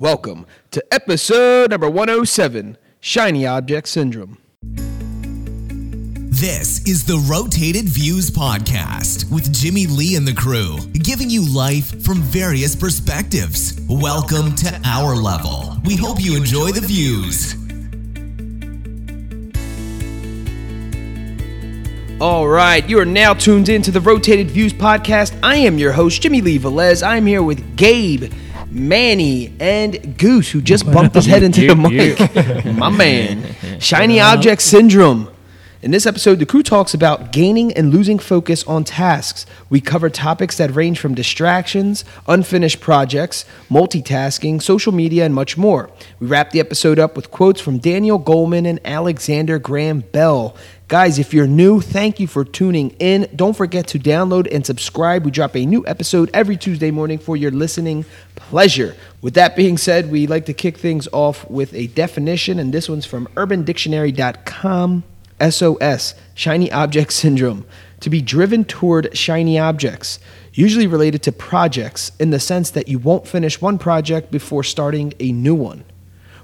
Welcome to episode number 107 Shiny Object Syndrome. This is the Rotated Views Podcast with Jimmy Lee and the crew, giving you life from various perspectives. Welcome to our level. We hope you enjoy the views. All right, you are now tuned in to the Rotated Views podcast. I am your host, Jimmy Lee Velez. I'm here with Gabe, Manny, and Goose, who just bumped his head into the mic. My man. Shiny Object Syndrome. In this episode, the crew talks about gaining and losing focus on tasks. We cover topics that range from distractions, unfinished projects, multitasking, social media, and much more. We wrap the episode up with quotes from Daniel Goleman and Alexander Graham Bell. Guys, if you're new, thank you for tuning in. Don't forget to download and subscribe. We drop a new episode every Tuesday morning for your listening pleasure. With that being said, we like to kick things off with a definition, and this one's from urbandictionary.com. SOS, shiny object syndrome, to be driven toward shiny objects, usually related to projects in the sense that you won't finish one project before starting a new one.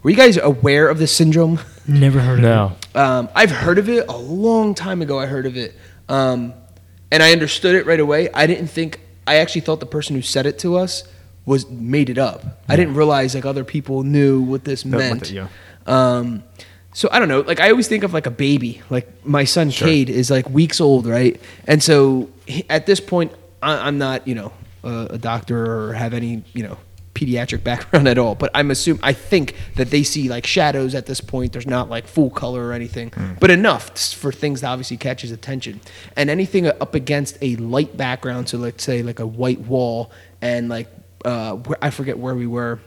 Were you guys aware of this syndrome? Never heard of it. No. Um, I've heard of it a long time ago. I heard of it, um, and I understood it right away. I didn't think. I actually thought the person who said it to us was made it up. I didn't realize like other people knew what this what meant. the- yeah. Um, so I don't know. Like I always think of like a baby. Like my son Cade is like weeks old, right? And so he, at this point, I, I'm not you know a, a doctor or have any you know pediatric background at all. But I'm assuming I think that they see like shadows at this point. There's not like full color or anything, but enough for things to obviously catch his attention. And anything up against a light background, so let's say like a white wall and like uh, I forget where we were.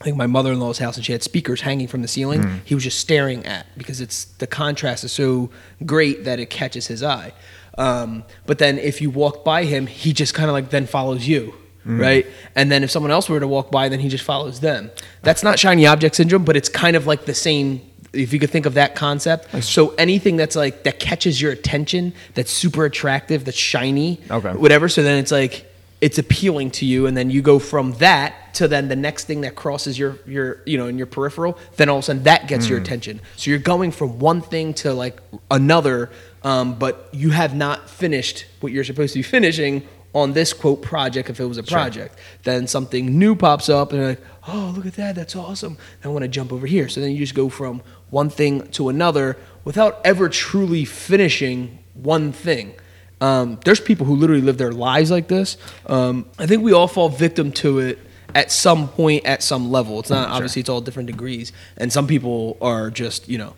I think my mother-in-law's house, and she had speakers hanging from the ceiling. He was just staring at because it's the contrast is so great that it catches his eye. Um, but then if you walk by him, he just kind of like then follows you, right? And then if someone else were to walk by, then he just follows them. That's not shiny object syndrome, but it's kind of like the same. If you could think of that concept, so anything that's like that catches your attention, that's super attractive, that's shiny, Okay. whatever. So then it's like it's appealing to you and then you go from that to then the next thing that crosses your your you know in your peripheral then all of a sudden that gets your attention so you're going from one thing to like another um, but you have not finished what you're supposed to be finishing on this quote project if it was a project then something new pops up and you're like oh look at that that's awesome i want to jump over here so then you just go from one thing to another without ever truly finishing one thing um, there's people who literally live their lives like this. Um, I think we all fall victim to it at some point, at some level. It's not obviously it's all different degrees, and some people are just you know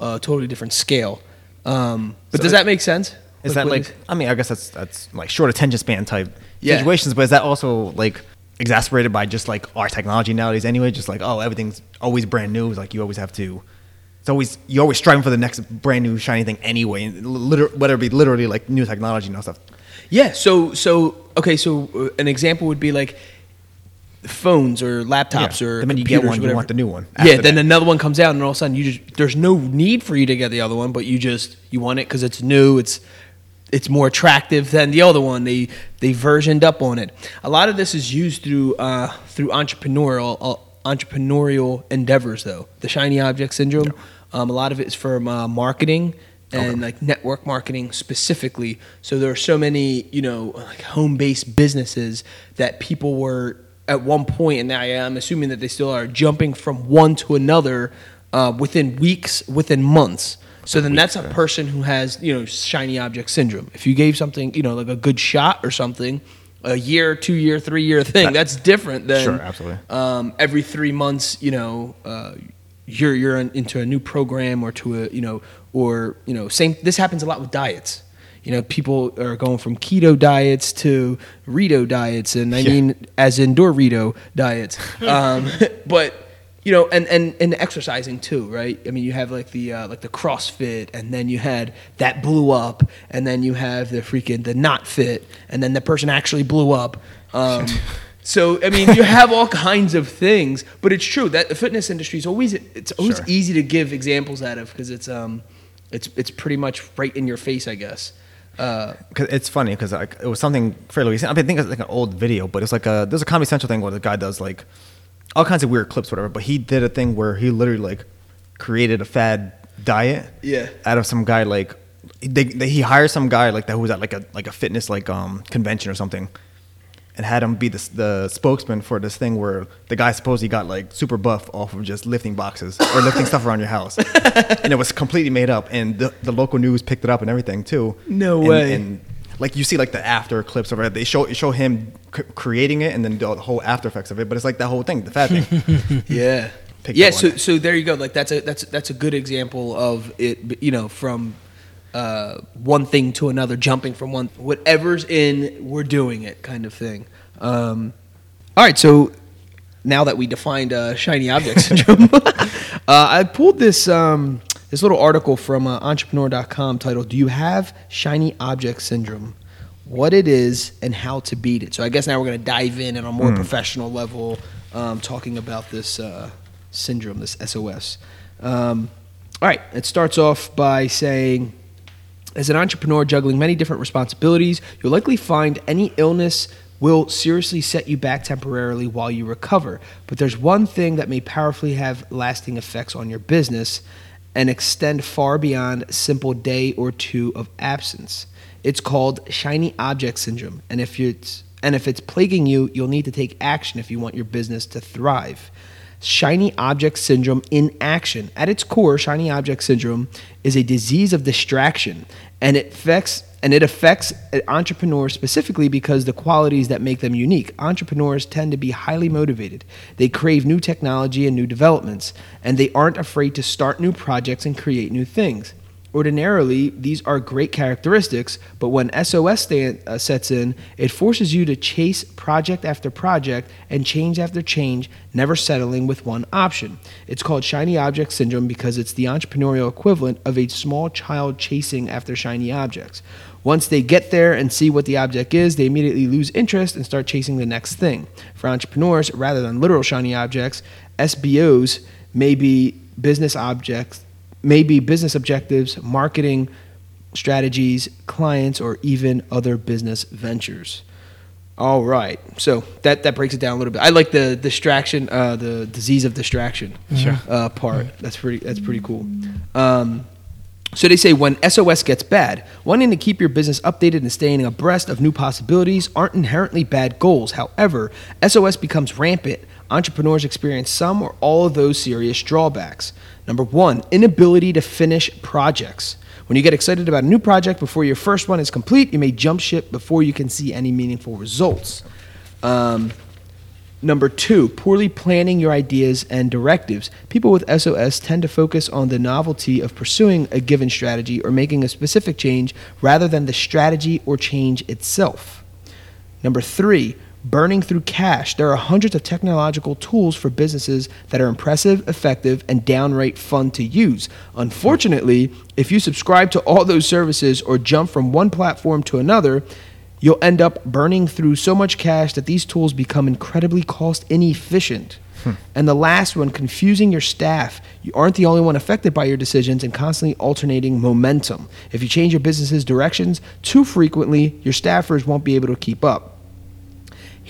a totally different scale. Um, but So does that make sense? Is that like? I mean, I guess that's that's like short attention span type Yeah. situations. But is that also like exasperated by just like our technology nowadays? Anyway, just like oh, everything's always brand new. It's like you always have to. It's always you're always striving for the next brand new shiny thing anyway. And liter- whether it be literally like new technology and all stuff. Yeah. So so okay. So uh, an example would be like phones or laptops Yeah. or The minute you get one, you want the new one Yeah. Then that. another one comes out, and all of a sudden you just there's no need for you to get the other one, but you just you want it because it's new. It's it's more attractive than the other one. They they versioned up on it. A lot of this is used through uh, through entrepreneurial uh, entrepreneurial endeavors, though. The shiny object syndrome. Um, a lot of it is from uh, marketing and like network marketing specifically. So there are so many you know like home based businesses that people were at one point, and I am assuming that they still are jumping from one to another uh, within weeks, within months. So then that's a person who has, you know, shiny object syndrome. If you gave something, you know, like a good shot or something, a year, two year, three year thing, that's different than Sure, absolutely. Um, every three months, you know, uh, you're you're in, into a new program or to a, you know, or you know, same. This happens a lot with diets. You know, people are going from keto diets to Rito diets, and I Yeah. mean, as in Dorito diets. Um, but you know, and, and and exercising too, right? I mean, you have like the uh, like the CrossFit, and then you had that blew up, and then you have the freaking the not fit, and then the person actually blew up. Um, so I mean, you have all kinds of things, but it's true that the fitness industry is always it's always Sure. easy to give examples out of because it's um it's it's pretty much right in your face, I guess. Uh, Cause it's funny because like it was something fairly recent. I mean, I think it's like an old video, but it's like a there's a Comedy Central thing where the guy does like all kinds of weird clips, whatever. But he did a thing where he literally like created a fad diet. Yeah. Out of some guy like they, they, he hired some guy like that who was at like a like a fitness like um convention or something, and had him be the the spokesman for this thing where the guy supposedly got like super buff off of just lifting boxes or lifting stuff around your house, and it was completely made up. And the the local news picked it up and everything too. No And- way. And like you see like the after clips of it, they show show him c- creating it and then the whole after effects of it. But it's like that whole thing, the fat thing. Yeah. Pick yeah. So so there you go. Like that's a that's that's a good example of it. You know, from uh, one thing to another, jumping from one whatever's in, we're doing it kind of thing. Um, all right. So now that we defined uh, shiny object syndrome, uh, I pulled this um, this little article from uh, Entrepreneur.com titled "Do you have shiny object syndrome?" What it is and how to beat it. So I guess now we're going to dive in at a more professional level, um, talking about this uh, syndrome, this SOS. Um, all right, it starts off by saying as an entrepreneur juggling many different responsibilities, you'll likely find any illness will seriously set you back temporarily while you recover. But there's one thing that may powerfully have lasting effects on your business and extend far beyond simple day or two of absence. It's called shiny object syndrome, and if it's and if it's plaguing you, you'll need to take action if you want your business to thrive. Shiny object syndrome in action. At its core, shiny object syndrome is a disease of distraction, and it affects and it affects entrepreneurs specifically because the qualities that make them unique. Entrepreneurs tend to be highly motivated. They crave new technology and new developments, and they aren't afraid to start new projects and create new things. Ordinarily, these are great characteristics, but when SOS stand, uh, sets in, it forces you to chase project after project and change after change, never settling with one option. It's called shiny object syndrome because it's the entrepreneurial equivalent of a small child chasing after shiny objects. Once they get there and see what the object is, they immediately lose interest and start chasing the next thing. For entrepreneurs, rather than literal shiny objects, SBOs may be business objects may be business objectives, marketing strategies, clients, or even other business ventures. All right, so that that breaks it down a little bit. I like the distraction, uh, the disease of distraction uh, part. That's pretty. That's pretty cool. Um, so they say when SOS gets bad, wanting to keep your business updated and staying abreast of new possibilities aren't inherently bad goals. However, SOS becomes rampant. Entrepreneurs experience some or all of those serious drawbacks. Number one, inability to finish projects. When you get excited about a new project before your first one is complete, you may jump ship before you can see any meaningful results. Um, Number two, poorly planning your ideas and directives. People with SOS tend to focus on the novelty of pursuing a given strategy or making a specific change rather than the strategy or change itself. Number three, burning through cash. There are hundreds of technological tools for businesses that are impressive, effective, and downright fun to use. Unfortunately, if you subscribe to all those services or jump from one platform to another, you'll end up burning through so much cash that these tools become incredibly cost inefficient. Hmm. And the last one, confusing your staff. You aren't the only one affected by your decisions and constantly alternating momentum. If you change your business's directions too frequently, your staffers won't be able to keep up.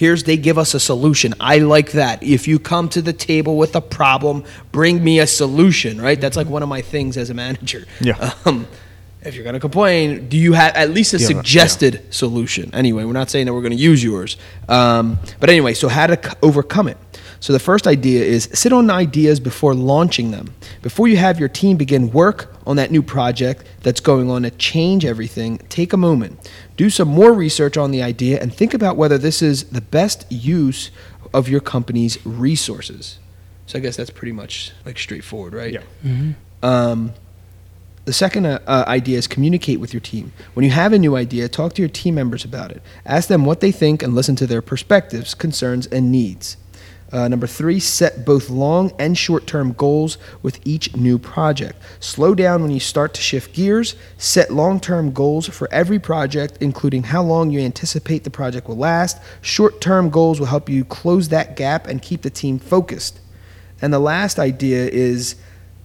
Here's they give us a solution. I like that. If you come to the table with a problem, bring me a solution, right? That's like one of my things as a manager. Yeah. Um, if you're going to complain, do you have at least a Do you have a- suggested solution? Anyway, we're not saying that we're going to use yours. Um, but anyway, so how to c- overcome it. So the first idea is sit on ideas before launching them. Before you have your team begin work on that new project that's going on to change everything, take a moment. Do some more research on the idea and think about whether this is the best use of your company's resources. So I guess that's pretty much like straightforward, right? Yeah. Um, the second uh, uh, idea is communicate with your team. When you have a new idea, talk to your team members about it. Ask them what they think and listen to their perspectives, concerns, and needs. Uh, number three, set both long and short term goals with each new project. Slow down when you start to shift gears. Set long term goals for every project, including how long you anticipate the project will last. Short term goals will help you close that gap and keep the team focused. And the last idea is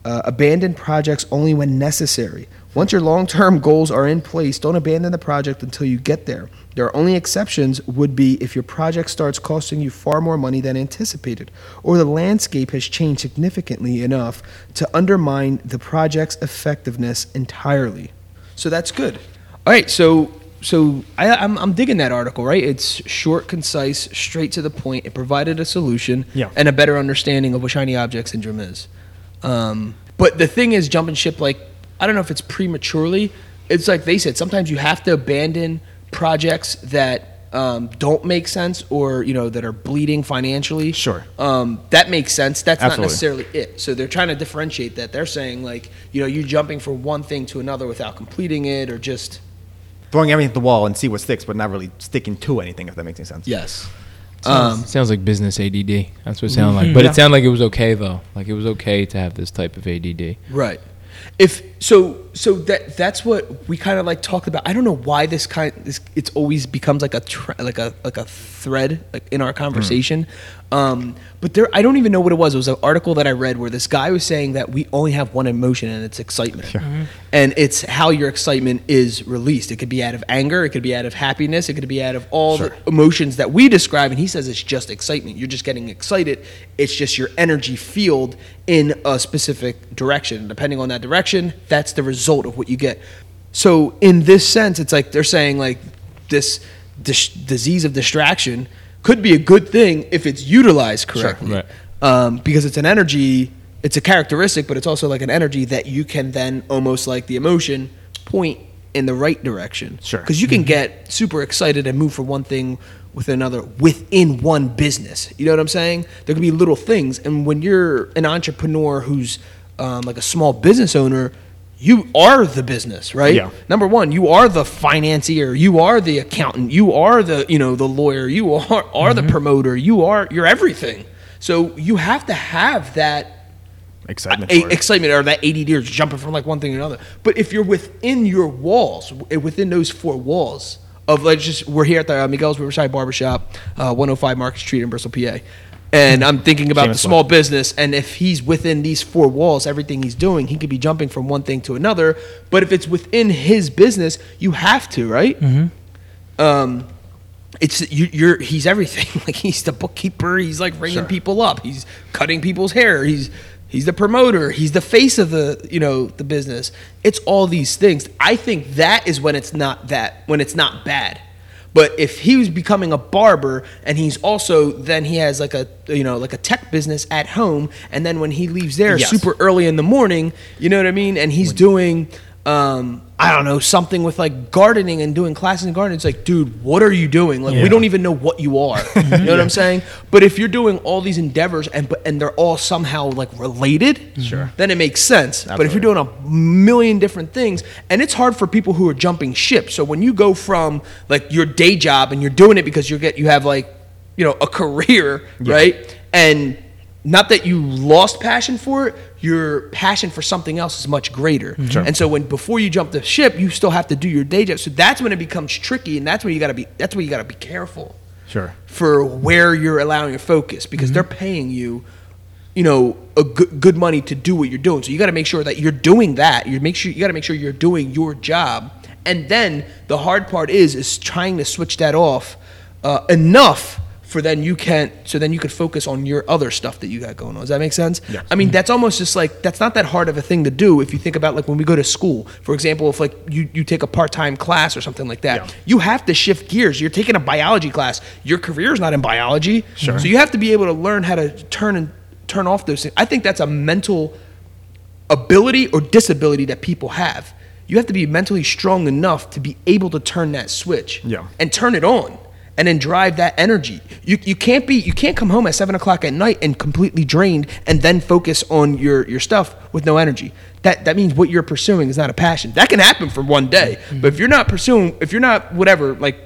Uh, abandon projects only when necessary. Once your long-term goals are in place, don't abandon the project until you get there. There are only exceptions would be if your project starts costing you far more money than anticipated, or the landscape has changed significantly enough to undermine the project's effectiveness entirely. So that's good. All right, so so I, I'm, I'm digging that article, right? It's short, concise, straight to the point. It provided a solution Yeah. and a better understanding of what shiny object syndrome is. Um, but the thing is, jumping ship, like, I don't know if it's prematurely. It's like they said, sometimes you have to abandon projects that um, don't make sense or, you know, that are bleeding financially. Sure. Um, that makes sense. That's not necessarily it. So they're trying to differentiate that. They're saying, like, you know, you're jumping from one thing to another without completing it or just. Throwing everything at the wall and see what sticks, but not really sticking to anything. If that makes any sense. Yes. Sounds, Um, sounds like business ADD. That's what it sounded like. But Yeah. it sounded like it was okay though. Like it was okay to have this type of ADD. Right. If so, so that that's what we kind of like talked about. I don't know why this kind this it's always becomes like a tre- like a like a thread like in our conversation. Um, but there, I don't even know what it was. It was an article that I read where this guy was saying that we only have one emotion and it's excitement, and it's how your excitement is released. It could be out of anger, it could be out of happiness, it could be out of all Sure. the emotions that we describe. And he says it's just excitement. You're just getting excited. It's just your energy field in a specific direction. Depending on that direction, that's the result of what you get. So in this sense, it's like they're saying like this dis- disease of distraction could be a good thing if it's utilized correctly. Right. Um, because it's an energy, it's a characteristic, but it's also like an energy that you can then almost like the emotion point in the right direction. Sure. Because you can get super excited and move from one thing with another within one business. You know what I'm saying? There could be little things, and when you're an entrepreneur who's um, like a small business owner, you are the business, right? Yeah. Number one, you are the financier, you are the accountant, you are the you know the lawyer, you are are the promoter, you are you're everything. So you have to have that Excitement. a- excitement or that ADD or jumping from like one thing to another. But if you're within your walls, within those four walls of like just we're here at the uh, Miguel's Riverside Barbershop, uh, 105 Market Street in Bristol, PA. And I'm thinking about the small business, and if he's within these four walls, everything he's doing, he could be jumping from one thing to another. But if it's within his business, you have to, right? um, it's you, you're he's everything. like he's the bookkeeper. He's like ringing Sure. people up. He's cutting people's hair. He's he's the promoter. He's the face of the you know the business. It's all these things. I think that is when it's not that when it's not bad. But if he was becoming a barber and he's also then he has like a you know like a tech business at home and then when he leaves there Yes. super early in the morning, you know what I mean? And he's doing um I don't know, something with like gardening and doing classes in gardening. It's like, dude, what are you doing? Like we don't even know what you are. You know what I'm saying? But if you're doing all these endeavors and and they're all somehow like related, Sure. then it makes sense. But if you're doing a million different things, and it's hard for people who are jumping ship. So when you go from like your day job and you're doing it because you get you have like you know a career, right? And not that you lost passion for it, your passion for something else is much greater. Sure. And so when before you jump the ship, you still have to do your day job. So that's when it becomes tricky, and that's when you got to be. That's where you got to be careful Sure. for where you're allowing your focus because they're paying you you know a good, good money to do what you're doing so you got to make sure that you're doing that you make sure you got to make sure you're doing your job and then the hard part is is trying to switch that off uh, enough for then you can't so then you could focus on your other stuff that you got going on does that make sense Yes. i mean that's almost just like that's not that hard of a thing to do if you think about like when we go to school for example if like you, you take a part-time class or something like that Yeah. you have to shift gears. You're taking a biology class. Your career is not in biology. Sure. So you have to be able to learn how to turn and turn off those things. I think that's a mental ability or disability that people have. You have to be mentally strong enough to be able to turn that switch Yeah. and turn it on and then drive that energy. You, you can't be you can't come home at seven o'clock at night and completely drained and then focus on your, your stuff with no energy. That that means what you're pursuing is not a passion. That can happen for one day. But if you're not pursuing if you're not whatever, like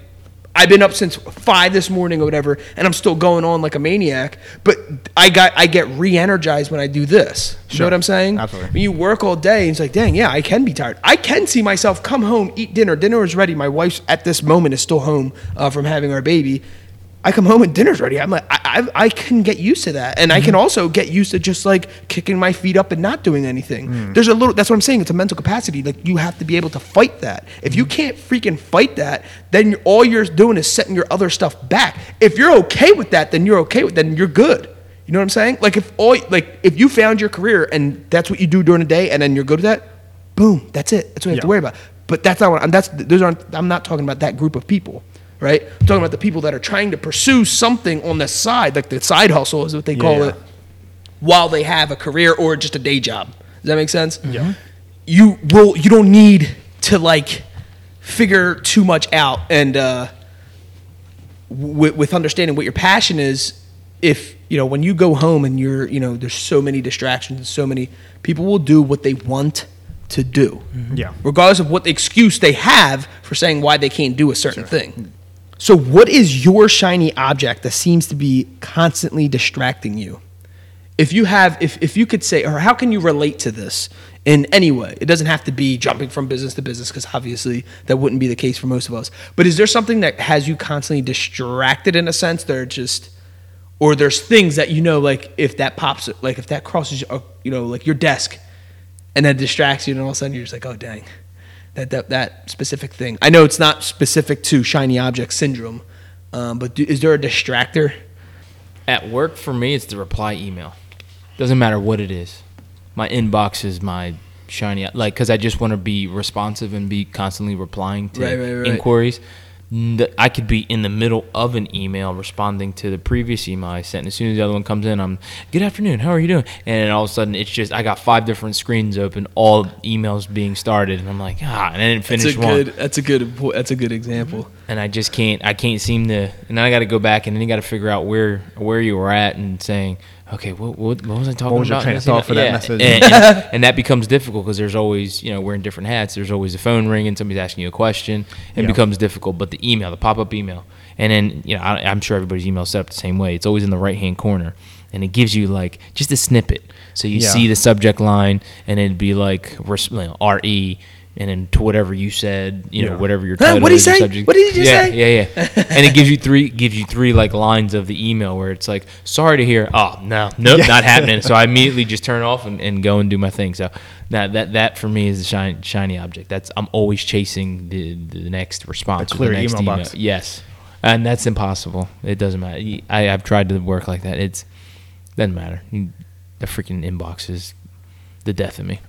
I've been up since five this morning or whatever, and I'm still going on like a maniac. But I got I get re-energized when I do this. You know what I'm saying? Absolutely. When you work all day, and it's like, dang, yeah, I can be tired. I can see myself come home, eat dinner. Dinner is ready. My wife's at this moment is still home uh, from having our baby. I come home and dinner's ready. I'm like, I, I, I can get used to that, and I can mm-hmm. also get used to just like kicking my feet up and not doing anything. Mm. There's a little. That's what I'm saying. It's a mental capacity. Like you have to be able to fight that. If you mm. can't freaking fight that, then you- all you're doing is setting your other stuff back. If you're okay with that, then you're okay with. Then you're good. You know what I'm saying? Like if all like if you found your career and that's what you do during the day, and then you're good at that, boom, that's it. That's what you have to worry about. But that's not what I'm. That's those aren't. I'm not talking about that group of people, right? I'm talking about the people that are trying to pursue something on the side, like the side hustle is what they call Yeah. it, while they have a career or just a day job. Does that make sense? Yeah. You will. You don't need to like figure too much out and. uh with, with understanding what your passion is if you know when you go home and you're you know there's so many distractions and so many people will do what they want to do Yeah. regardless of what excuse they have for saying why they can't do a certain thing so what is your shiny object that seems to be constantly distracting you? If you have if, if you could say or how can you relate to this in any way? It doesn't have to be jumping from business to business because obviously that wouldn't be the case for most of us. But is there something that has you constantly distracted in a sense that are just or there's things that you know like if that pops like if that crosses uh, you know like your desk and that distracts you and all of a sudden you're just like oh dang that that, that specific thing i know it's not specific to shiny object syndrome um, but do, is there a distractor At work for me, it's the reply email. Doesn't matter what it is. My inbox is my shiny like because I just want to be responsive and be constantly replying to Right, right, right. inquiries. I could be in the middle of an email responding to the previous email I sent. And as soon as the other one comes in, I'm good afternoon. How are you doing? And all of a sudden, it's just I got five different screens open, all emails being started, and I'm like ah, and I didn't finish that's a one good that's a good that's a good example and I just can't I can't seem to and then I got to go back and then you got to figure out where where you were at and saying okay what what, what was I talking What was your about train of thought for that Yeah, message? and, and, and that becomes difficult because there's always you know we're different hats there's always a phone ringing somebody's asking you a question it Yeah. becomes difficult but the email the pop up email and then you know I, I'm sure everybody's email set up the same way it's always in the right hand corner and it gives you like just a snippet so you Yeah. see the subject line and it'd be like you know, re and then to whatever you said you know Yeah. whatever your Huh, title what'd he is, your say? subject- What did he just yeah, say? yeah, yeah. and it gives you three gives you three like lines of the email where it's like, sorry to hear. Oh no, nope, not happening. So I immediately just turn off and, and go and do my thing. So that that that for me is the shiny shiny object. That's I'm always chasing the the next response. The clear the next email box. Yes, and that's impossible. It doesn't matter. I I've tried to work like that. It's doesn't matter. The freaking inbox is the death of me.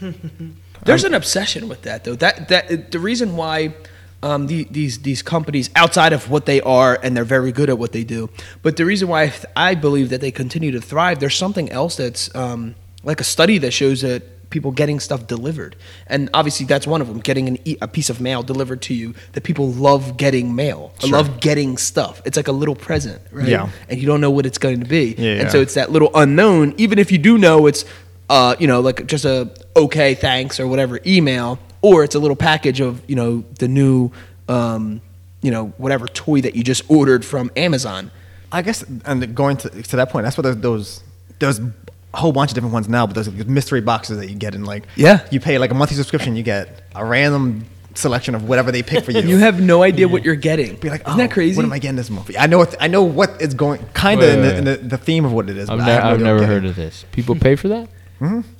There's an obsession with that, though. That that the reason why um, the, these these companies, outside of what they are, and they're very good at what they do, but the reason why I believe that they continue to thrive, there's something else that's um, like a study that shows that people getting stuff delivered, and obviously that's one of them. Getting an, e- a piece of mail delivered to you, that people love getting mail, Sure. love getting stuff. It's like a little present, right? Yeah. And you don't know what it's going to be, Yeah, and so it's that little unknown. Even if you do know it's, uh, you know, like just a okay, thanks or whatever email, or it's a little package of you know the new, um, you know, whatever toy that you just ordered from Amazon. I guess, and going to, to that point, that's what those, those there's a whole bunch of different ones now, but there's like mystery boxes that you get in like Yeah. you pay like a monthly subscription, you get a random selection of whatever they pick for you. You have no idea what you're getting. be like, Isn't oh, that crazy? What am I getting this month? I know what I know what is going kind of in, the, in the, the theme of what it is. I've, but ne- I have I've never heard of this. People pay for that?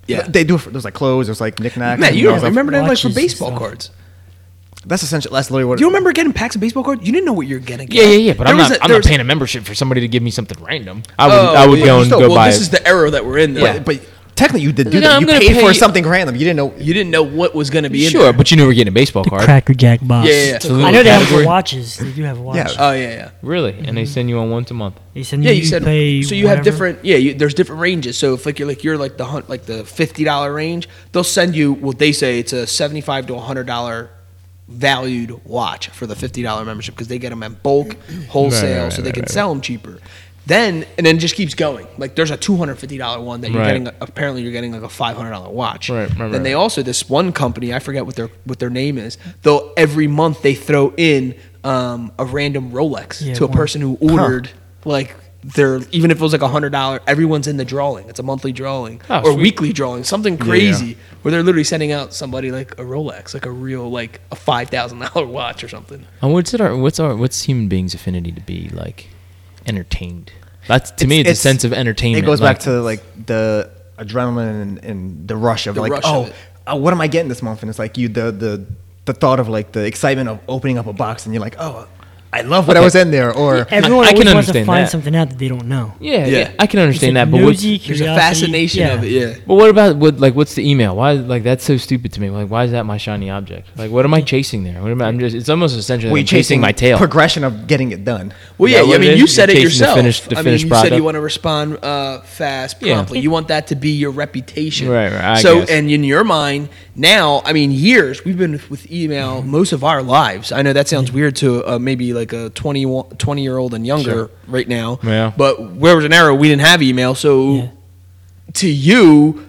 Yeah. they do. for- There's like clothes. There's like knickknacks. Matt, you all don't remember that like for baseball stuff. cards. That's essentially that's literally what. Do you remember getting packs of baseball cards? You didn't know what you were getting. Yeah, yeah, yeah. But There I'm not. a- I'm not paying a membership for somebody to give me something random. Oh, I would. Oh, I would yeah, go and still- go well, buy. This is the era that we're in. though. But, but technically, you did do No, that. I'm You gonna paid for pay- something random. You didn't know. you didn't know what was going to be in sure, there. but you knew we were getting a baseball The card. Cracker Jack box. Yeah, yeah, yeah. It's I know they have category. for watches. They do have a watch. Yeah. Oh yeah, yeah. Really, and they send you on once a month. They send Yeah, you, you said pay so. You have whatever. different. Yeah, you, there's different ranges. So if like you're like you're like the hunt like the fifty dollar range, they'll send you what they say it's a seventy five to hundred dollar valued watch for the fifty dollar membership because they get them at bulk wholesale, right, so they right, can right, sell them cheaper. Then and then it just keeps going. Like there's a two hundred fifty dollar one that you're Right. getting. Apparently, you're getting like a five hundred dollar watch. Right, right, Then right. they also this one company I forget what their what their name is. Though every month they throw in um, a random Rolex Yeah, to a one. person who ordered like their even if it was like a hundred dollar, everyone's in the drawing. It's a monthly drawing Oh, or sweet. weekly drawing, something crazy where they're literally sending out somebody like a Rolex, like a real like a five thousand dollar watch or something. And what's it? Our, what's our? What's human beings' affinity to be like entertained. That's to It's- me the it's- sense of entertainment. It goes like- back to like the adrenaline and, and the rush of The like, rush of oh, it. uh, what am I getting this month? And it's like you the the the thought of like the excitement of opening up a box and you're like, oh, I love what I was in there. Or Everyone I can always wants to understand find that. something out that they don't know. yeah, Yeah. yeah, I can understand that. But what's, nosy There's a fascination Yeah. of it. Yeah. But what about what like what's the email? Why like that's so stupid to me? Like why is that my shiny object? Like what am I chasing there? What am I, I'm just it's almost essentially we like chasing my tail. progression of getting it done. Well, Is yeah, I mean, is? you You're said it chasing the yourself. finished- the I mean, finished you said you want to respond uh, fast, Yeah. promptly. You want that to be your reputation, Right, right, I so, guess. and in your mind now, I mean, years we've been with email most of our lives. I know that sounds weird to uh, maybe like a 20, 20 year old and younger Sure. right now. Yeah. But where was an era we didn't have email, so Yeah. to you,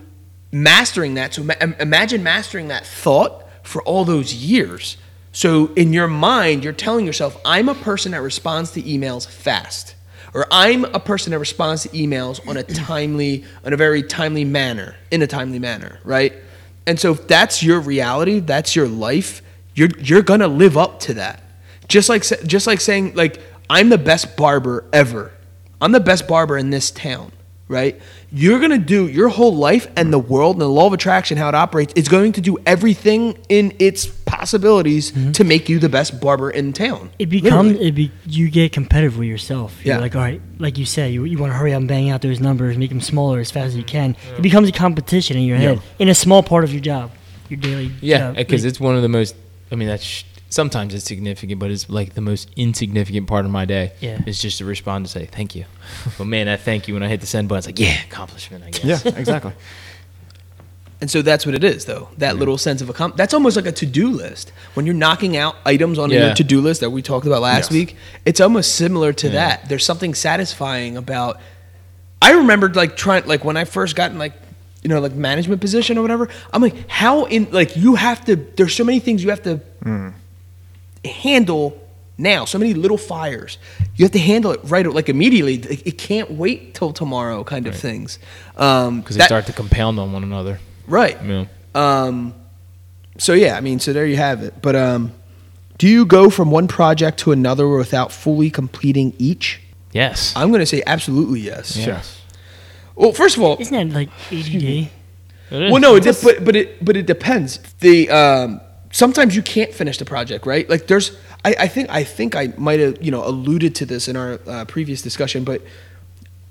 mastering that. So ma- imagine mastering that thought for all those years. So in your mind, you're telling yourself, I'm a person that responds to emails fast. Or I'm a person that responds to emails on a timely, on a very timely manner, in a timely manner, right? And so if that's your reality, that's your life, you're you're gonna live up to that. Just like just like saying like I'm the best barber ever. I'm the best barber in this town, right? You're going to do your whole life and the world and the law of attraction, how it operates, is going to do everything in its possibilities mm-hmm. to make you the best barber in town. It becomes it be you get competitive with yourself. You're Yeah. like, all right, like you said, you, you want to hurry up and bang out those numbers, make them smaller as fast as you can. It becomes a competition in your head in a small part of your job, your daily. Yeah, because it's one of the most. I mean, that's sh- sometimes it's significant, but it's like the most insignificant part of my day. Yeah. It's just to respond to say thank you. but man, that thank you when I hit the send button, it's like yeah, accomplishment. I guess. Yeah, exactly. And so that's what it is, though. That little sense of a com- that's almost like a to-do list. When you're knocking out items on Yeah. your to-do list that we talked about last Yes. week, it's almost similar to Yeah. that. There's something satisfying about. I remembered like trying like when I first got in like you know like management position or whatever. I'm like, how in like you have to. There's so many things you have to mm. Handle now. So many little fires. You have to handle it right like immediately. It, it can't wait till tomorrow, kind of things. Um, because they that- start to compound on one another. right. Yeah. Um, so yeah, I mean, so there you have it. But um, do you go from one project to another without fully completing each? Yes. I'm going to say absolutely yes. Yes. Well, first of all, isn't that like ADD? It is. well, no, it de- but but it but it depends. The um, sometimes you can't finish the project, right? Like there's, I, I think I think I might have you know alluded to this in our uh, previous discussion, but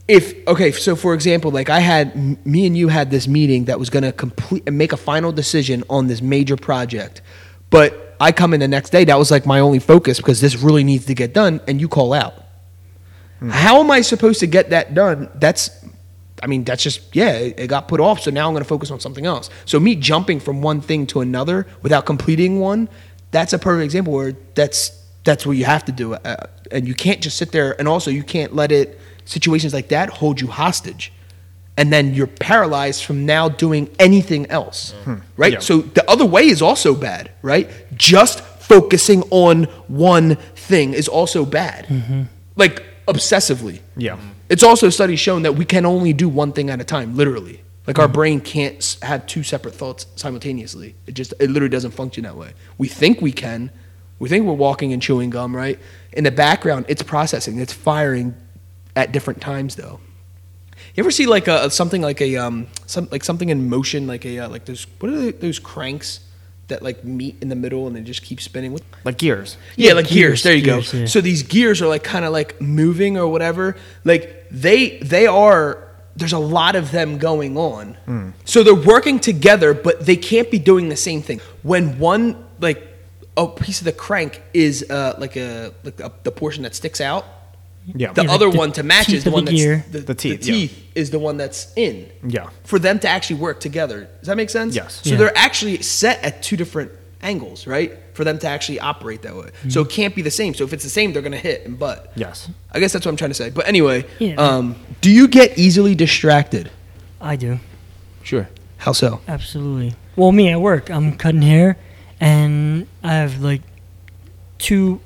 if okay, so for example, like I had m- me and you had this meeting that was going to complete and make a final decision on this major project, but I come in the next day. That was like my only focus because this really needs to get done, and you call out. How am I supposed to get that done? That's, I mean, that's just yeah, it, it got put off. So now I'm going to focus on something else. So me jumping from one thing to another without completing one, that's a perfect example where that's that's what you have to do, uh, and you can't just sit there. And also, you can't let it situations like that hold you hostage, and then you're paralyzed from now doing anything else, right? Yeah. So the other way is also bad, right? Just focusing on one thing is also bad. Like obsessively. Yeah. It's also studies shown that we can only do one thing at a time, literally. Like our brain can't have two separate thoughts simultaneously. It just it literally doesn't function that way. We think we can. We think we're walking and chewing gum, right? In the background, it's processing. It's firing at different times though. You ever see like a something like a um some like something in motion like a uh, like those what are they, those cranks that like meet in the middle and they just keep spinning? with Like gears. yeah, Yeah, like gears. gears, There you gears, go. yeah. So these gears are like kind of like moving or whatever. Like they they are. There's a lot of them going on. So they're working together, but they can't be doing the same thing. When one like a piece of the crank is uh, like a like a, the portion that sticks out, Yeah. the Yeah, like other the one to match teeth is the of one the that's gear. the, The teeth, The yeah. is the one that's in. Yeah. For them to actually work together. Does that make sense? Yes. So Yeah. they're actually set at two different angles, right? For them to actually operate that way. So Mm-hmm. it can't be the same. So if it's the same, they're gonna hit and butt. Yes. I guess that's what I'm trying to say. But anyway, Yeah. um, do you get easily distracted? I do. Sure. How so? Absolutely. Well, me at work, I'm cutting hair, and I have like two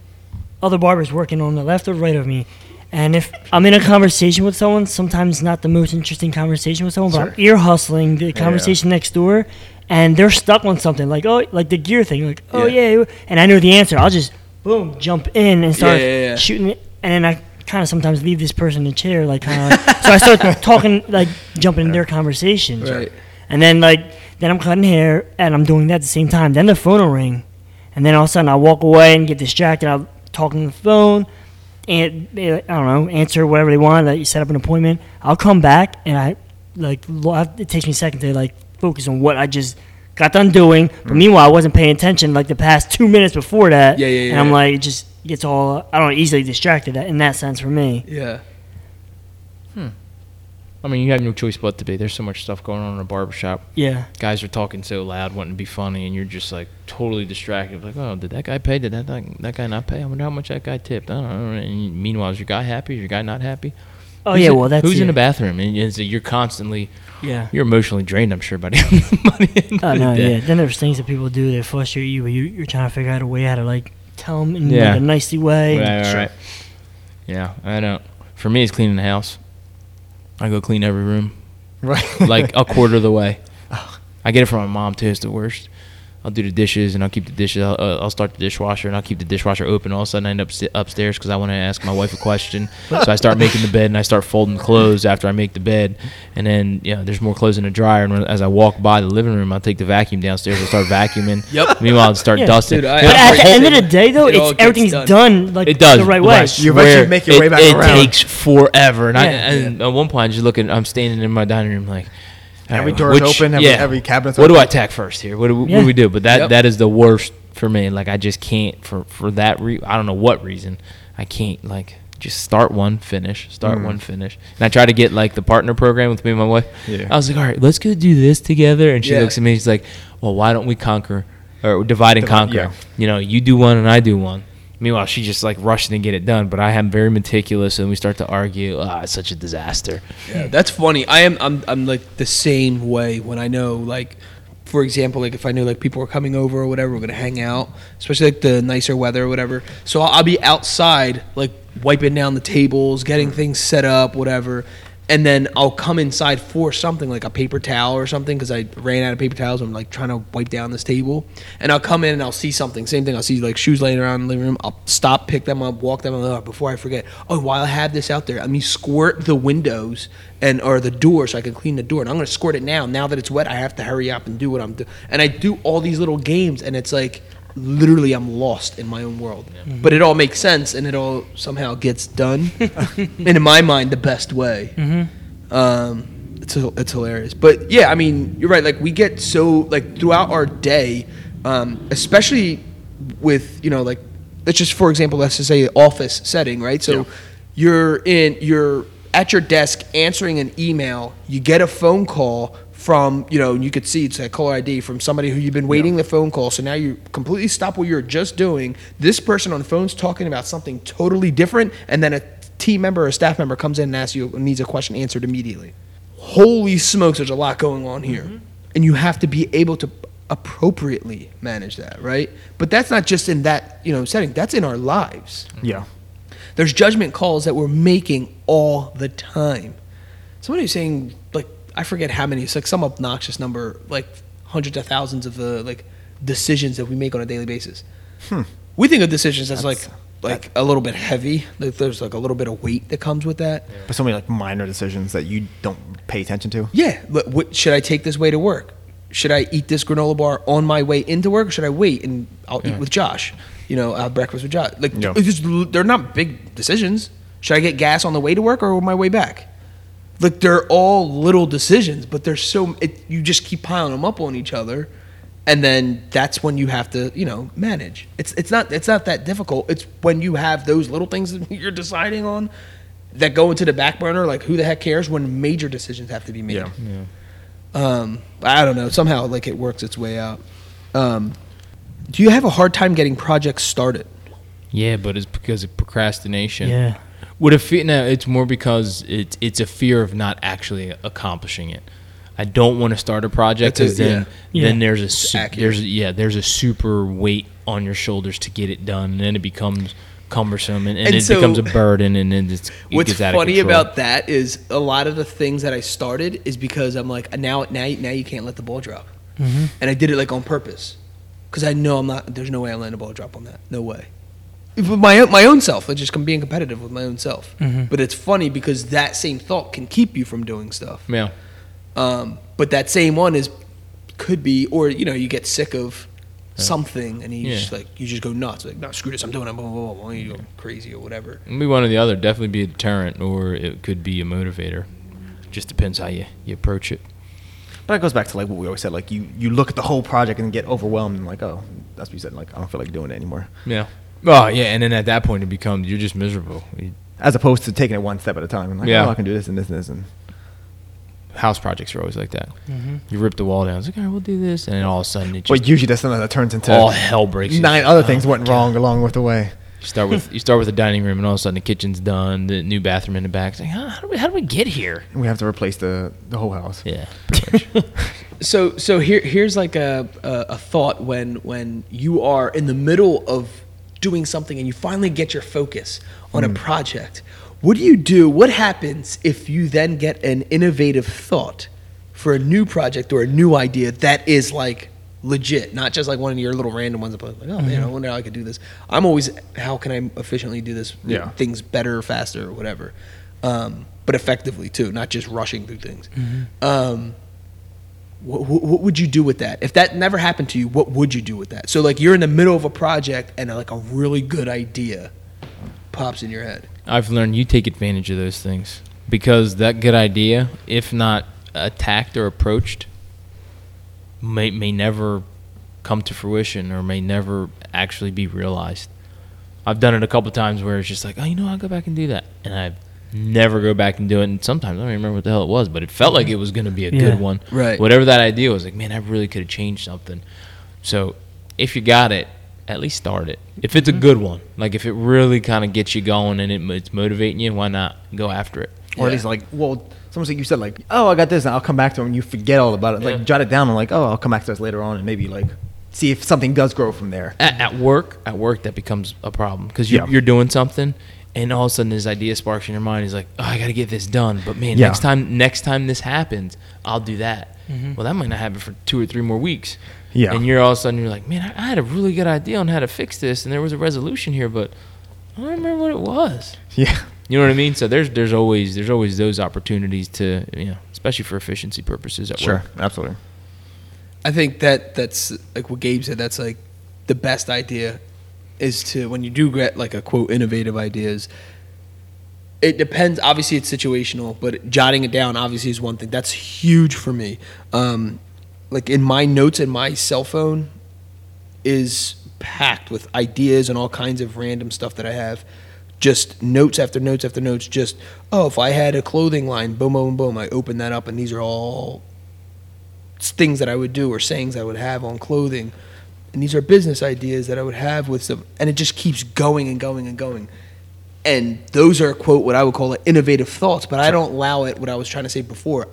other barbers working on the left or right of me. And if I'm in a conversation with someone, sometimes not the most interesting conversation with someone, but I'm ear hustling the conversation next door, and they're stuck on something like oh, like the gear thing, like oh Yeah. yeah, and I know the answer. I'll just boom jump in and start Yeah, yeah, yeah. shooting it, and then I kind of sometimes leave this person in the chair, like kind of. so I start talking, like jumping in their conversation, Right. and then like then I'm cutting hair and I'm doing that at the same time. Then the phone will ring, and then all of a sudden I walk away and get distracted. I'm talking on the phone, and I don't know, answer whatever they want. Like you set up an appointment. I'll come back and I like it takes me a second to like focus on what I just got done doing. But mm. meanwhile, I wasn't paying attention like the past two minutes before that. Yeah, yeah, yeah. And I'm yeah. like, it just gets all I don't know, easily distracted in that sense for me. Yeah. Hmm. I mean, you have no choice but to be. There's so much stuff going on in a barbershop. Yeah. Guys are talking so loud, wanting to be funny, and you're just like totally distracted. Like, oh, did that guy pay? Did that that, that guy not pay? I wonder how much that guy tipped. I don't know. And meanwhile, is your guy happy? Is your guy not happy? Oh Who's yeah, in- well that's who's in the bathroom, and it's, you're constantly Yeah. you're emotionally drained. I'm sure, buddy. Oh no, yeah. Then there's things that people do that frustrate you, but you, you're trying to figure out a way how to like tell them in Yeah. like, a nicely way. Right, right, right. Yeah, I don't. For me, it's cleaning the house. I go clean every room, Right. like a quarter of the way. Oh. I get it from my mom too. It's the worst. I'll do the dishes and I'll keep the dishes. I'll, uh, I'll start the dishwasher and I'll keep the dishwasher open. All of a sudden, I end up st- upstairs because I want to ask my wife a question. so I start making the bed and I start folding clothes after I make the bed. And then, yeah, there's more clothes in the dryer. And when, as I walk by the living room, I'll take the vacuum downstairs and start vacuuming. Yep. Meanwhile, I'll start Yeah. dusting. Dude, I- But at the end of the day, though, all it's everything's done. done, like It does the right way. I You eventually swear, make your it, way back it around. It takes forever, and, I, Yeah. at one point, I'm just looking. I'm standing in my dining room, like all Every right, door's which- open, every- every cabinet's What do. I attack first here? What do, we, what do we do? But that Yep. that is the worst for me. Like I just can't for for that. Re- I don't know what reason. I can't like. Just start one, finish. Start hmm. one, finish. And I try to get like the partner program with me and my wife. Yeah. I was like, all right, let's go do this together. And she Yeah. looks at me. She's like, well, why don't we conquer or divide and conquer? yeah. You know, you do one and I do one. Meanwhile, she just like rushing to get it done, but I am very meticulous, and we start to argue. Ah, it's such a disaster. Yeah, that's funny. I am. I'm. I'm like the same way when I know, like, for example, like if I know like people are coming over or whatever, we're gonna hang out, especially like the nicer weather or whatever. So I'll, I'll be outside, like wiping down the tables, getting things set up, whatever. And then I'll come inside for something like a paper towel or something because I ran out of paper towels. I'm like trying to wipe down this table, and I'll come in and I'll see something. Same thing. I'll see like shoes laying around in the living room. I'll stop, pick them up, walk them up before I forget. Oh, while I have this out there, let me squirt the windows and or the door so I can clean the door. And I'm gonna squirt it now. Now that it's wet, I have to hurry up and do what I'm doing. And I do all these little games, and it's like literally I'm lost in my own world. But it all makes sense, and it all somehow gets done. and in my mind, the best way. Um, it's it's hilarious. But yeah, I mean, you're right. Like we get so like throughout our day, um, especially with you know like let's just for example let's just say office setting, right? So Yeah. you're in you're at your desk answering an email. You get a phone call from you know and you could see it's a caller ID from somebody who you've been waiting the phone call. So now you completely stop what you're just doing. This person on the phone's talking about something totally different, and then a team member or staff member comes in and asks you needs a question answered immediately. Holy smokes, there's a lot going on here, mm-hmm. and you have to be able to appropriately manage that, right? But that's not just in that you know setting. That's in our lives Yeah. there's judgment calls that we're making all the time. Somebody was saying I forget how many. It's like some obnoxious number, like hundreds of thousands of the like decisions that we make on a daily basis. Hmm. We think of decisions as like like a little bit heavy. Like there's like a little bit of weight that comes with that. But so many like minor decisions that you don't pay attention to. Yeah, what, should I take this way to work? Should I eat this granola bar on my way into work, or should I wait and I'll eat with Josh? You know, I'll have breakfast with Josh. Like, Yeah. just, they're not big decisions. Should I get gas on the way to work or on my way back? Like, they're all little decisions, but they're so it, you just keep piling them up on each other, and then that's when you have to, you know, manage. It's it's not it's not that difficult. It's when you have those little things that you're deciding on that go into the back burner. Like, who the heck cares when major decisions have to be made? Yeah. Um, I don't know. Somehow, like it works its way out. Um, do you have a hard time getting projects started? Yeah, but it's because of procrastination. Yeah. Would it fe- no, it's more because it's it's a fear of not actually accomplishing it. I don't want to start a project because then yeah. then there's a su- there's yeah there's a super weight on your shoulders to get it done, and then it becomes cumbersome, and, and, And it so- becomes a burden, and then it's, it What's gets out of funny about that is a lot of the things that I started is because I'm like now now now you can't let the ball drop, mm-hmm. and I did it like on purpose because I know I'm not. There's no way I'm letting the ball drop on that. No way. With my own, my own self, like just com- being competitive with my own self. But it's funny because that same thought can keep you from doing stuff. Yeah. Um, but that same one is could be, or you know, you get sick of something and you Yeah. just like you just go nuts, like no, screw this, I'm doing it, blah, blah, blah, blah, you go crazy or whatever. Maybe one or the other. Definitely be a deterrent, or it could be a motivator. Just depends how you, you approach it. But it goes back to like what we always said. Like you, you look at the whole project and get overwhelmed and like, oh, that's what you said. Like I don't feel like doing it anymore. Yeah. Oh yeah, and then at that point it becomes you're just miserable. You- As opposed to taking it one step at a time. And like, Yeah. oh, I can do this and this and this. And house projects are always like that. Mm-hmm. You rip the wall down. It's like, all right, we'll do this, and then all of a sudden it just but usually that's something that turns into all hell breaks. loose. nine other oh, things Oh, went wrong along with the way. You start with you start with the dining room, and all of a sudden the kitchen's done, the new bathroom in the back. It's like, how, how do we how do we get here? And we have to replace the the whole house. Yeah, pretty much. So so here here's like a, a a thought when when you are in the middle of doing something and you finally get your focus on a project. What do you do? What happens if you then get an innovative thought for a new project or a new idea that is like legit, not just like one of your little random ones. Like, oh man, I wonder how I could do this. I'm always, how can I efficiently do this? Yeah. things better, faster, or whatever. Um, but effectively too, not just rushing through things. Um, what, what, would you do with that? If that never happened to you, what would you do with that? So like you're in the middle of a project and like a really good idea pops in your head. I've learned you take advantage of those things because that good idea, if not attacked or approached, may may never come to fruition or may never actually be realized. I've done it a couple times where it's just like, oh, you know, I'll go back and do that, and I never go back and do it. And sometimes I don't even remember what the hell it was, but it felt like it was going to be a Yeah. good one. Right. Whatever that idea was, like, man, I really could have changed something. So if you got it, at least start it. If it's a mm-hmm. good one, like if it really kind of gets you going and it, it's motivating you, why not go after it? Or at least like, well, someone said you said like, oh, I got this, and I'll come back to it, and you forget all about it. Yeah. Like jot it down and like, oh, I'll come back to this later on, and maybe like see if something does grow from there. At, at work, at work, that becomes a problem because you're, Yeah. you're doing something, and all of a sudden this idea sparks in your mind. He's like, "Oh, I got to get this done." But man, Yeah. next time, next time this happens, I'll do that. Mm-hmm. Well, that might not happen for two or three more weeks. Yeah. and you're all of a sudden you're like, "Man, I, I had a really good idea on how to fix this, and there was a resolution here, but I don't remember what it was." Yeah. You know what I mean? So there's there's always there's always those opportunities to you know, especially for efficiency purposes at Sure. work. Absolutely. I think that that's like what Gabe said. That's like the best idea is to when you do get like a quote innovative ideas. It depends. Obviously, it's situational, but jotting it down obviously is one thing. That's huge for me. Um, like in my notes in my cell phone is packed with ideas and all kinds of random stuff that I have. Just notes after notes after notes. Just oh, if I had a clothing line, boom, boom, boom. I open that up, and these are all things that I would do or sayings I would have on clothing. And these are business ideas that I would have with some, and it just keeps going and going and going. And those are, quote, what I would call it, innovative thoughts, but I don't allow it, what I was trying to say before,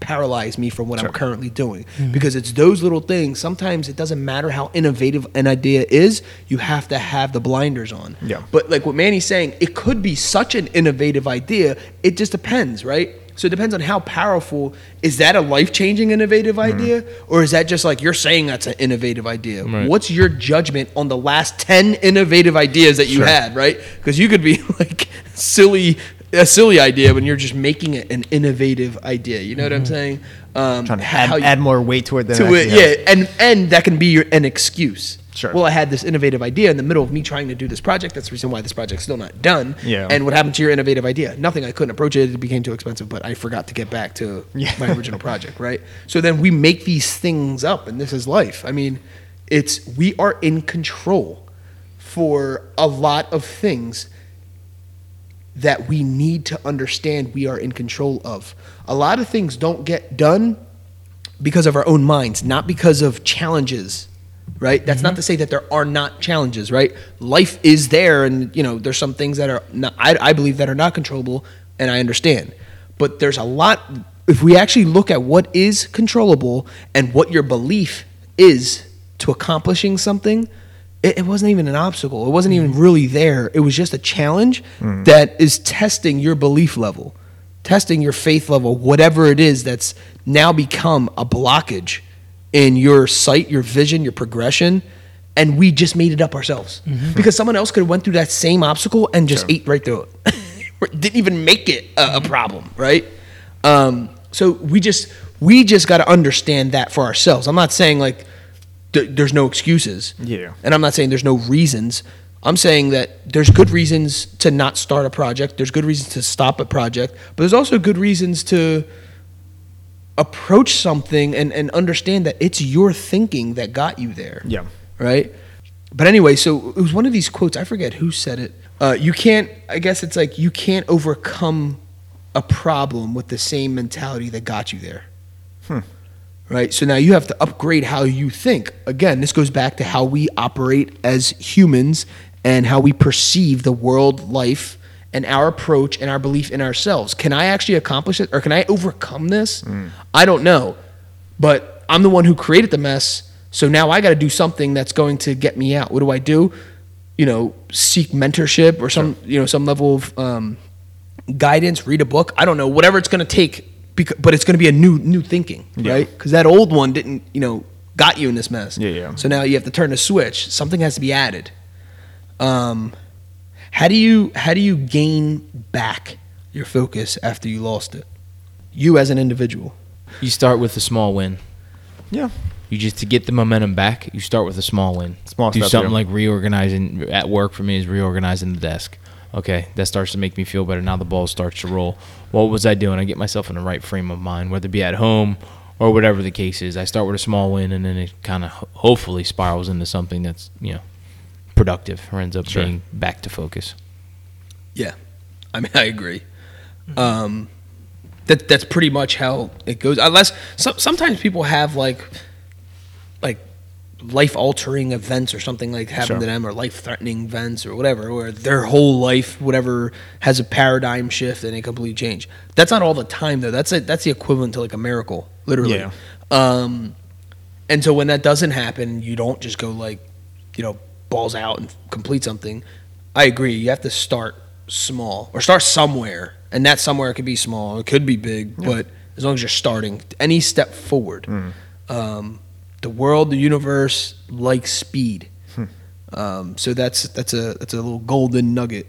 paralyze me from what I'm currently doing. Mm-hmm. Because it's those little things. Sometimes it doesn't matter how innovative an idea is, you have to have the blinders on. Yeah. But like what Manny's saying, it could be such an innovative idea. It just depends, right? So it depends on how powerful. Is that a life changing innovative idea? Or is that just like you're saying that's an innovative idea? Right. What's your judgment on the last 10 innovative ideas that you Sure. had, right? Because you could be like silly, a silly idea when you're just making it an innovative idea. You know what I'm saying? Um, Trying to add, you- add more weight to that. to it, yeah, and and that can be your, an excuse. Sure. Well, I had this innovative idea in the middle of me trying to do this project. That's the reason why this project's still not done. Yeah. And what happened to your innovative idea? Nothing. I couldn't approach it. It became too expensive. But I forgot to get back to Yeah. my original project. Right. So then we make these things up, and this is life. I mean, it's we are in control for a lot of things that we need to understand we are in control of. A lot of things don't get done because of our own minds, not because of challenges, right? That's not mm-hmm. to say that there are not challenges, right? Life is there, and you know, there's some things that are not, I, I believe that are not controllable, and I understand. But there's a lot. If we actually look at what is controllable and what your belief is to accomplishing something, it, it wasn't even an obstacle. It wasn't even mm-hmm. really there. It was just a challenge mm-hmm. that is testing your belief level testing your faith level, whatever it is that's now become a blockage in your sight, your vision, your progression. and we just made it up ourselves because someone else could have went through that same obstacle and just ate right through it. Didn't even make it a, a problem, right? Um, so we just we just got to understand that for ourselves. I'm not saying like th- there's no excuses. Yeah. And I'm not saying there's no reasons. I'm saying that there's good reasons to not start a project. There's good reasons to stop a project, but there's also good reasons to approach something and, and understand that it's your thinking that got you there. Yeah. Right? But anyway, so it was one of these quotes. I forget who said it. Uh, you can't, I guess it's like you can't overcome a problem with the same mentality that got you there. Right? So now you have to upgrade how you think. Again, this goes back to how we operate as humans and how we perceive the world, life, and our approach and our belief in ourselves. Can I actually accomplish it or can I overcome this? I don't know. But I'm the one who created the mess. So now I got to do something that's going to get me out. What do I do? You know, seek mentorship or some, you know, some level of um, guidance, read a book. I don't know, whatever it's going to take, but it's going to be a new new thinking, Yeah. right? Because that old one didn't, you know, got you in this mess. Yeah, yeah. So now you have to turn the switch. Something has to be added. Um, how do you how do you gain back your focus after you lost it? You as an individual. You start with a small win. Yeah. You just to get the momentum back. You start with a small win. Small Do something like reorganizing at work for me is reorganizing the desk. Okay, that starts to make me feel better. Now the ball starts to roll. What was I doing? I get myself in the right frame of mind, whether it be at home or whatever the case is. I start with a small win, and then it kind of hopefully spirals into something that's you know productive or ends up Sure. being back to focus. Yeah, I mean, I agree. Um, that that's pretty much how it goes. Unless some, sometimes people have like like life altering events or something like happen Sure. to them, or life threatening events or whatever, where their whole life, whatever, has a paradigm shift and a complete change. That's not all the time though. That's a, that's the equivalent to like a miracle, literally. Yeah. Um, and so when that doesn't happen, you don't just go like, you know, balls out and complete something. I agree. You have to start small or start somewhere, and that somewhere could be small, it could be big, but as long as you're starting, any step forward. Um, the world, the universe likes speed. Um, so that's that's a that's a little golden nugget.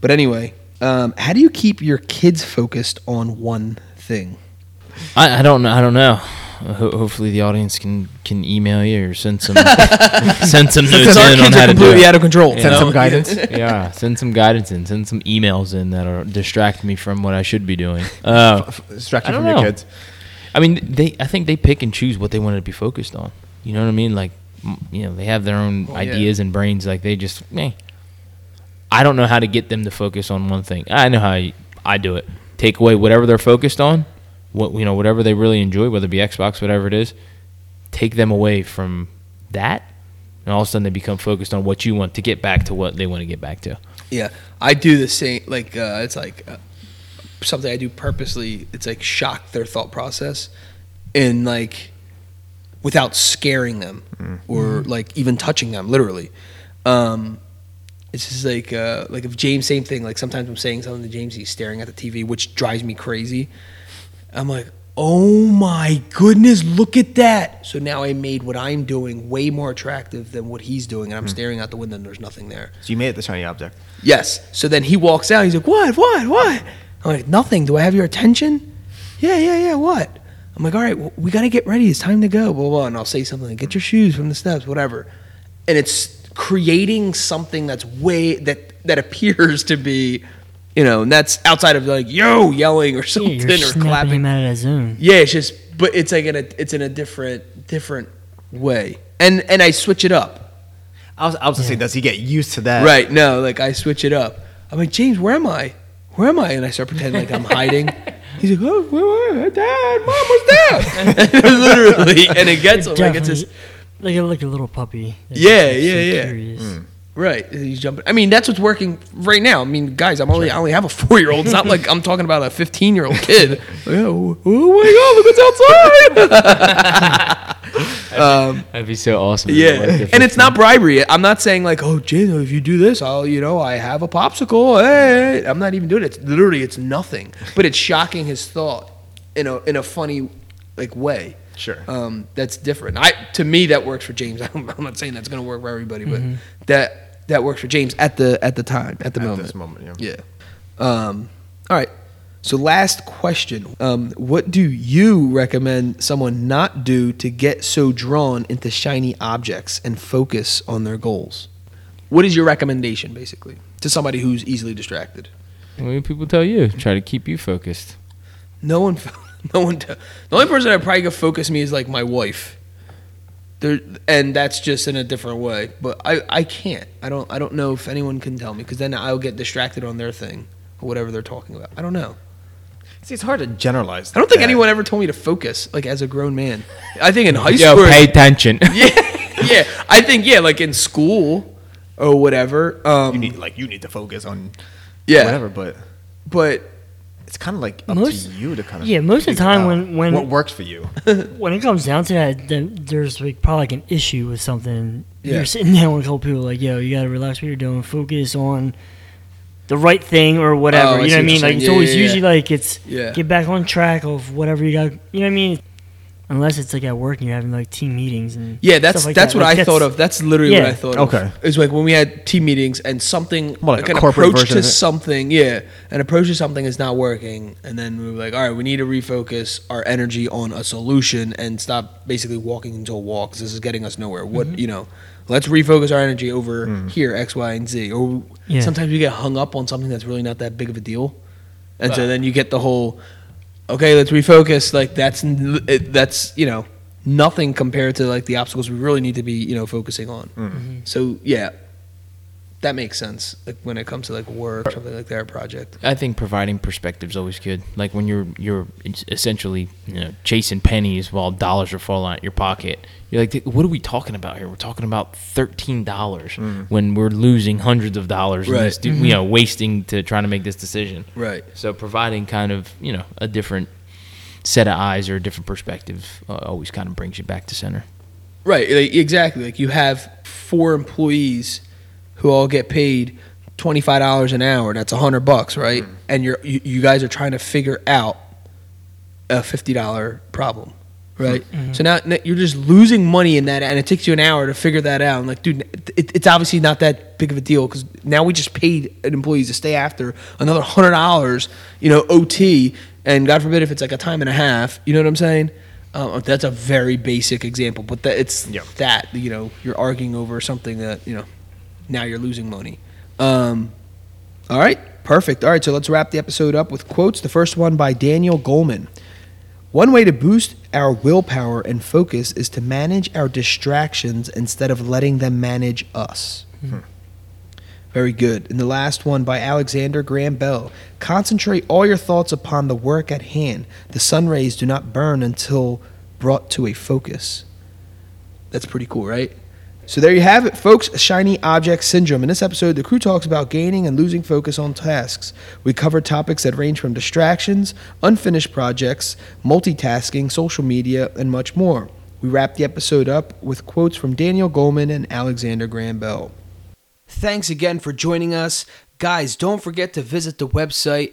But anyway, um, how do you keep your kids focused on one thing? I, I don't know. I don't know. Ho- hopefully, the audience can can email you or send some send some notes in on how to do it. out of control. Send know? some guidance. yeah, send some guidance in, send some emails in that are distract me from what I should be doing. Uh, Distract I you don't from your know. kids. I mean, they. I think they pick and choose what they want to be focused on. You know what I mean? Like, m- you know, they have their own yeah. ideas and brains. Like they just, eh. I don't know how to get them to focus on one thing. I know how I, I do it. Take away whatever they're focused on, what you know, whatever they really enjoy, whether it be Xbox, whatever it is. Take them away from that, and all of a sudden they become focused on what you want to get back to what they want to get back to. Yeah, I do the same. Like uh, it's like uh, something I do purposely. It's like shock their thought process, and like without scaring them or like even touching them, literally. Um, it's just like uh, like if James, same thing. Like sometimes I'm saying something to James, he's staring at the TV, which drives me crazy. I'm like, oh my goodness, look at that. So now I made what I'm doing way more attractive than what he's doing, and I'm hmm. staring out the window and there's nothing there. So you made it the shiny object. Yes. So then he walks out. He's like, "What? What? What?" I'm like, "Nothing. Do I have your attention?" Yeah, yeah, yeah. What? I'm like, "All right, well, we got to get ready. It's time to go." Blah, blah blah. And I'll say something like, "Get your shoes from the steps, whatever." And it's creating something that's way that that appears to be, you know, and that's outside of like yo yelling or Yeah, something you're or clapping. him out of that zone. Yeah, it's just, but it's like in a, it's in a different, different way, and and I switch it up. I was, I was gonna say, does he get used to that? Right. No, like I switch it up. I'm like, James, where am I? Where am I? And I start pretending like I'm hiding. He's like, oh, where, where, Dad, Mom, what's Dad? Literally, and it gets him like it's just like a, like a little puppy. that's Yeah, just yeah, so yeah. curious. Hmm. Right. He's jumping. I mean, that's what's working right now. I mean, guys, I'm only I only have a four year old. It's not like I'm talking about a 15 year old kid. Like, oh, oh my God, look what's outside. Um, That'd be so awesome. Yeah, and it's not bribery. I'm not saying like, oh, James, if you do this, I'll, you know, I have a popsicle. Hey, I'm not even doing it. It's literally, it's nothing. But it's shocking his thought in a in a funny like way. Sure. Um, that's different. I to me that works for James. I'm, I'm not saying that's going to work for everybody, but that that works for James at the at the time at the At moment. this moment, yeah. Yeah. Um, all right. So last question. Um, what do you recommend someone not do to get so drawn into shiny objects and focus on their goals? What is your recommendation, basically, to somebody who's easily distracted? What do people tell you? Try to keep you focused. No one, no one. The only person that probably could focus me is like my wife. There, and that's just in a different way. But I, I can't. I don't, I don't know if anyone can tell me because then I'll get distracted on their thing or whatever they're talking about. I don't know. See, it's hard to generalize. I don't think that. anyone ever told me to focus like as a grown man. I think in high Yo, school, pay attention. yeah, yeah. I think yeah, like in school or whatever. Um, You need like you need to focus on yeah, whatever, but But it's kind of like up Most- to you to kind of yeah, most of the time when- when- what works for you. when it comes down to that, then there's like probably like an issue with something. Yeah. You're sitting down with a couple people like, yo, you gotta relax what you're doing, focus on the right thing or whatever. Oh, you know what I mean? Like saying. it's always yeah, usually yeah. like it's Yeah. get back on track of whatever you got. You know what I mean? Unless it's like at work and you're having like team meetings and yeah, that's stuff like that's that. what Like, I thought of. That's literally what I thought Okay. of. It's like when we had team meetings and something More like like, a an corporate approach to something, yeah, an approach to something is not working, and then we were like, all right, we need to refocus our energy on a solution and stop basically walking into a wall because this is getting us nowhere. What Mm-hmm. you know, let's refocus our energy over here, X, Y, and Z. Or Yeah. sometimes we get hung up on something that's really not that big of a deal, and so then you get the whole, okay, let's refocus. Like that's that's you know nothing compared to like the obstacles we really need to be you know focusing on. Mm-hmm. So yeah, that makes sense. Like when it comes to like work, or something like that, or project. I think providing perspective is always good. Like when you're you're essentially you know chasing pennies while dollars are falling out your pocket. You're like, what are we talking about here? We're talking about thirteen dollars when we're losing hundreds of dollars. in Right. this, You know, wasting to trying to make this decision. Right. So providing kind of you know a different set of eyes or a different perspective uh, always kind of brings you back to center. Right. Like, exactly. Like you have four employees who all get paid twenty five dollars an hour. That's a hundred bucks, right? Mm. And you're you, you guys are trying to figure out a fifty dollar problem. Right, mm-hmm. Mm-hmm. so now now you're just losing money in that, and it takes you an hour to figure that out. And like, dude, it, it's obviously not that big of a deal because now we just paid an employee to stay after another hundred dollars, you know, OT, and God forbid if it's like a time and a half, you know what I'm saying? Um, that's a very basic example, but that it's Yeah. that you know you're arguing over something that you know now you're losing money. Um, all right, perfect. All right, so let's wrap the episode up with quotes. The first one by Daniel Goleman. One way to boost our willpower and focus is to manage our distractions instead of letting them manage us. Very good. And the last one by Alexander Graham Bell. Concentrate all your thoughts upon the work at hand. The sun rays do not burn until brought to a focus. That's pretty cool, right? So there you have it, folks. Shiny object syndrome. In this episode, the crew talks about gaining and losing focus on tasks. We cover topics that range from distractions, unfinished projects, multitasking, social media, and much more. We wrap the episode up with quotes from Daniel Goleman and Alexander Graham Bell. Thanks again for joining us. Guys, don't forget to visit the website,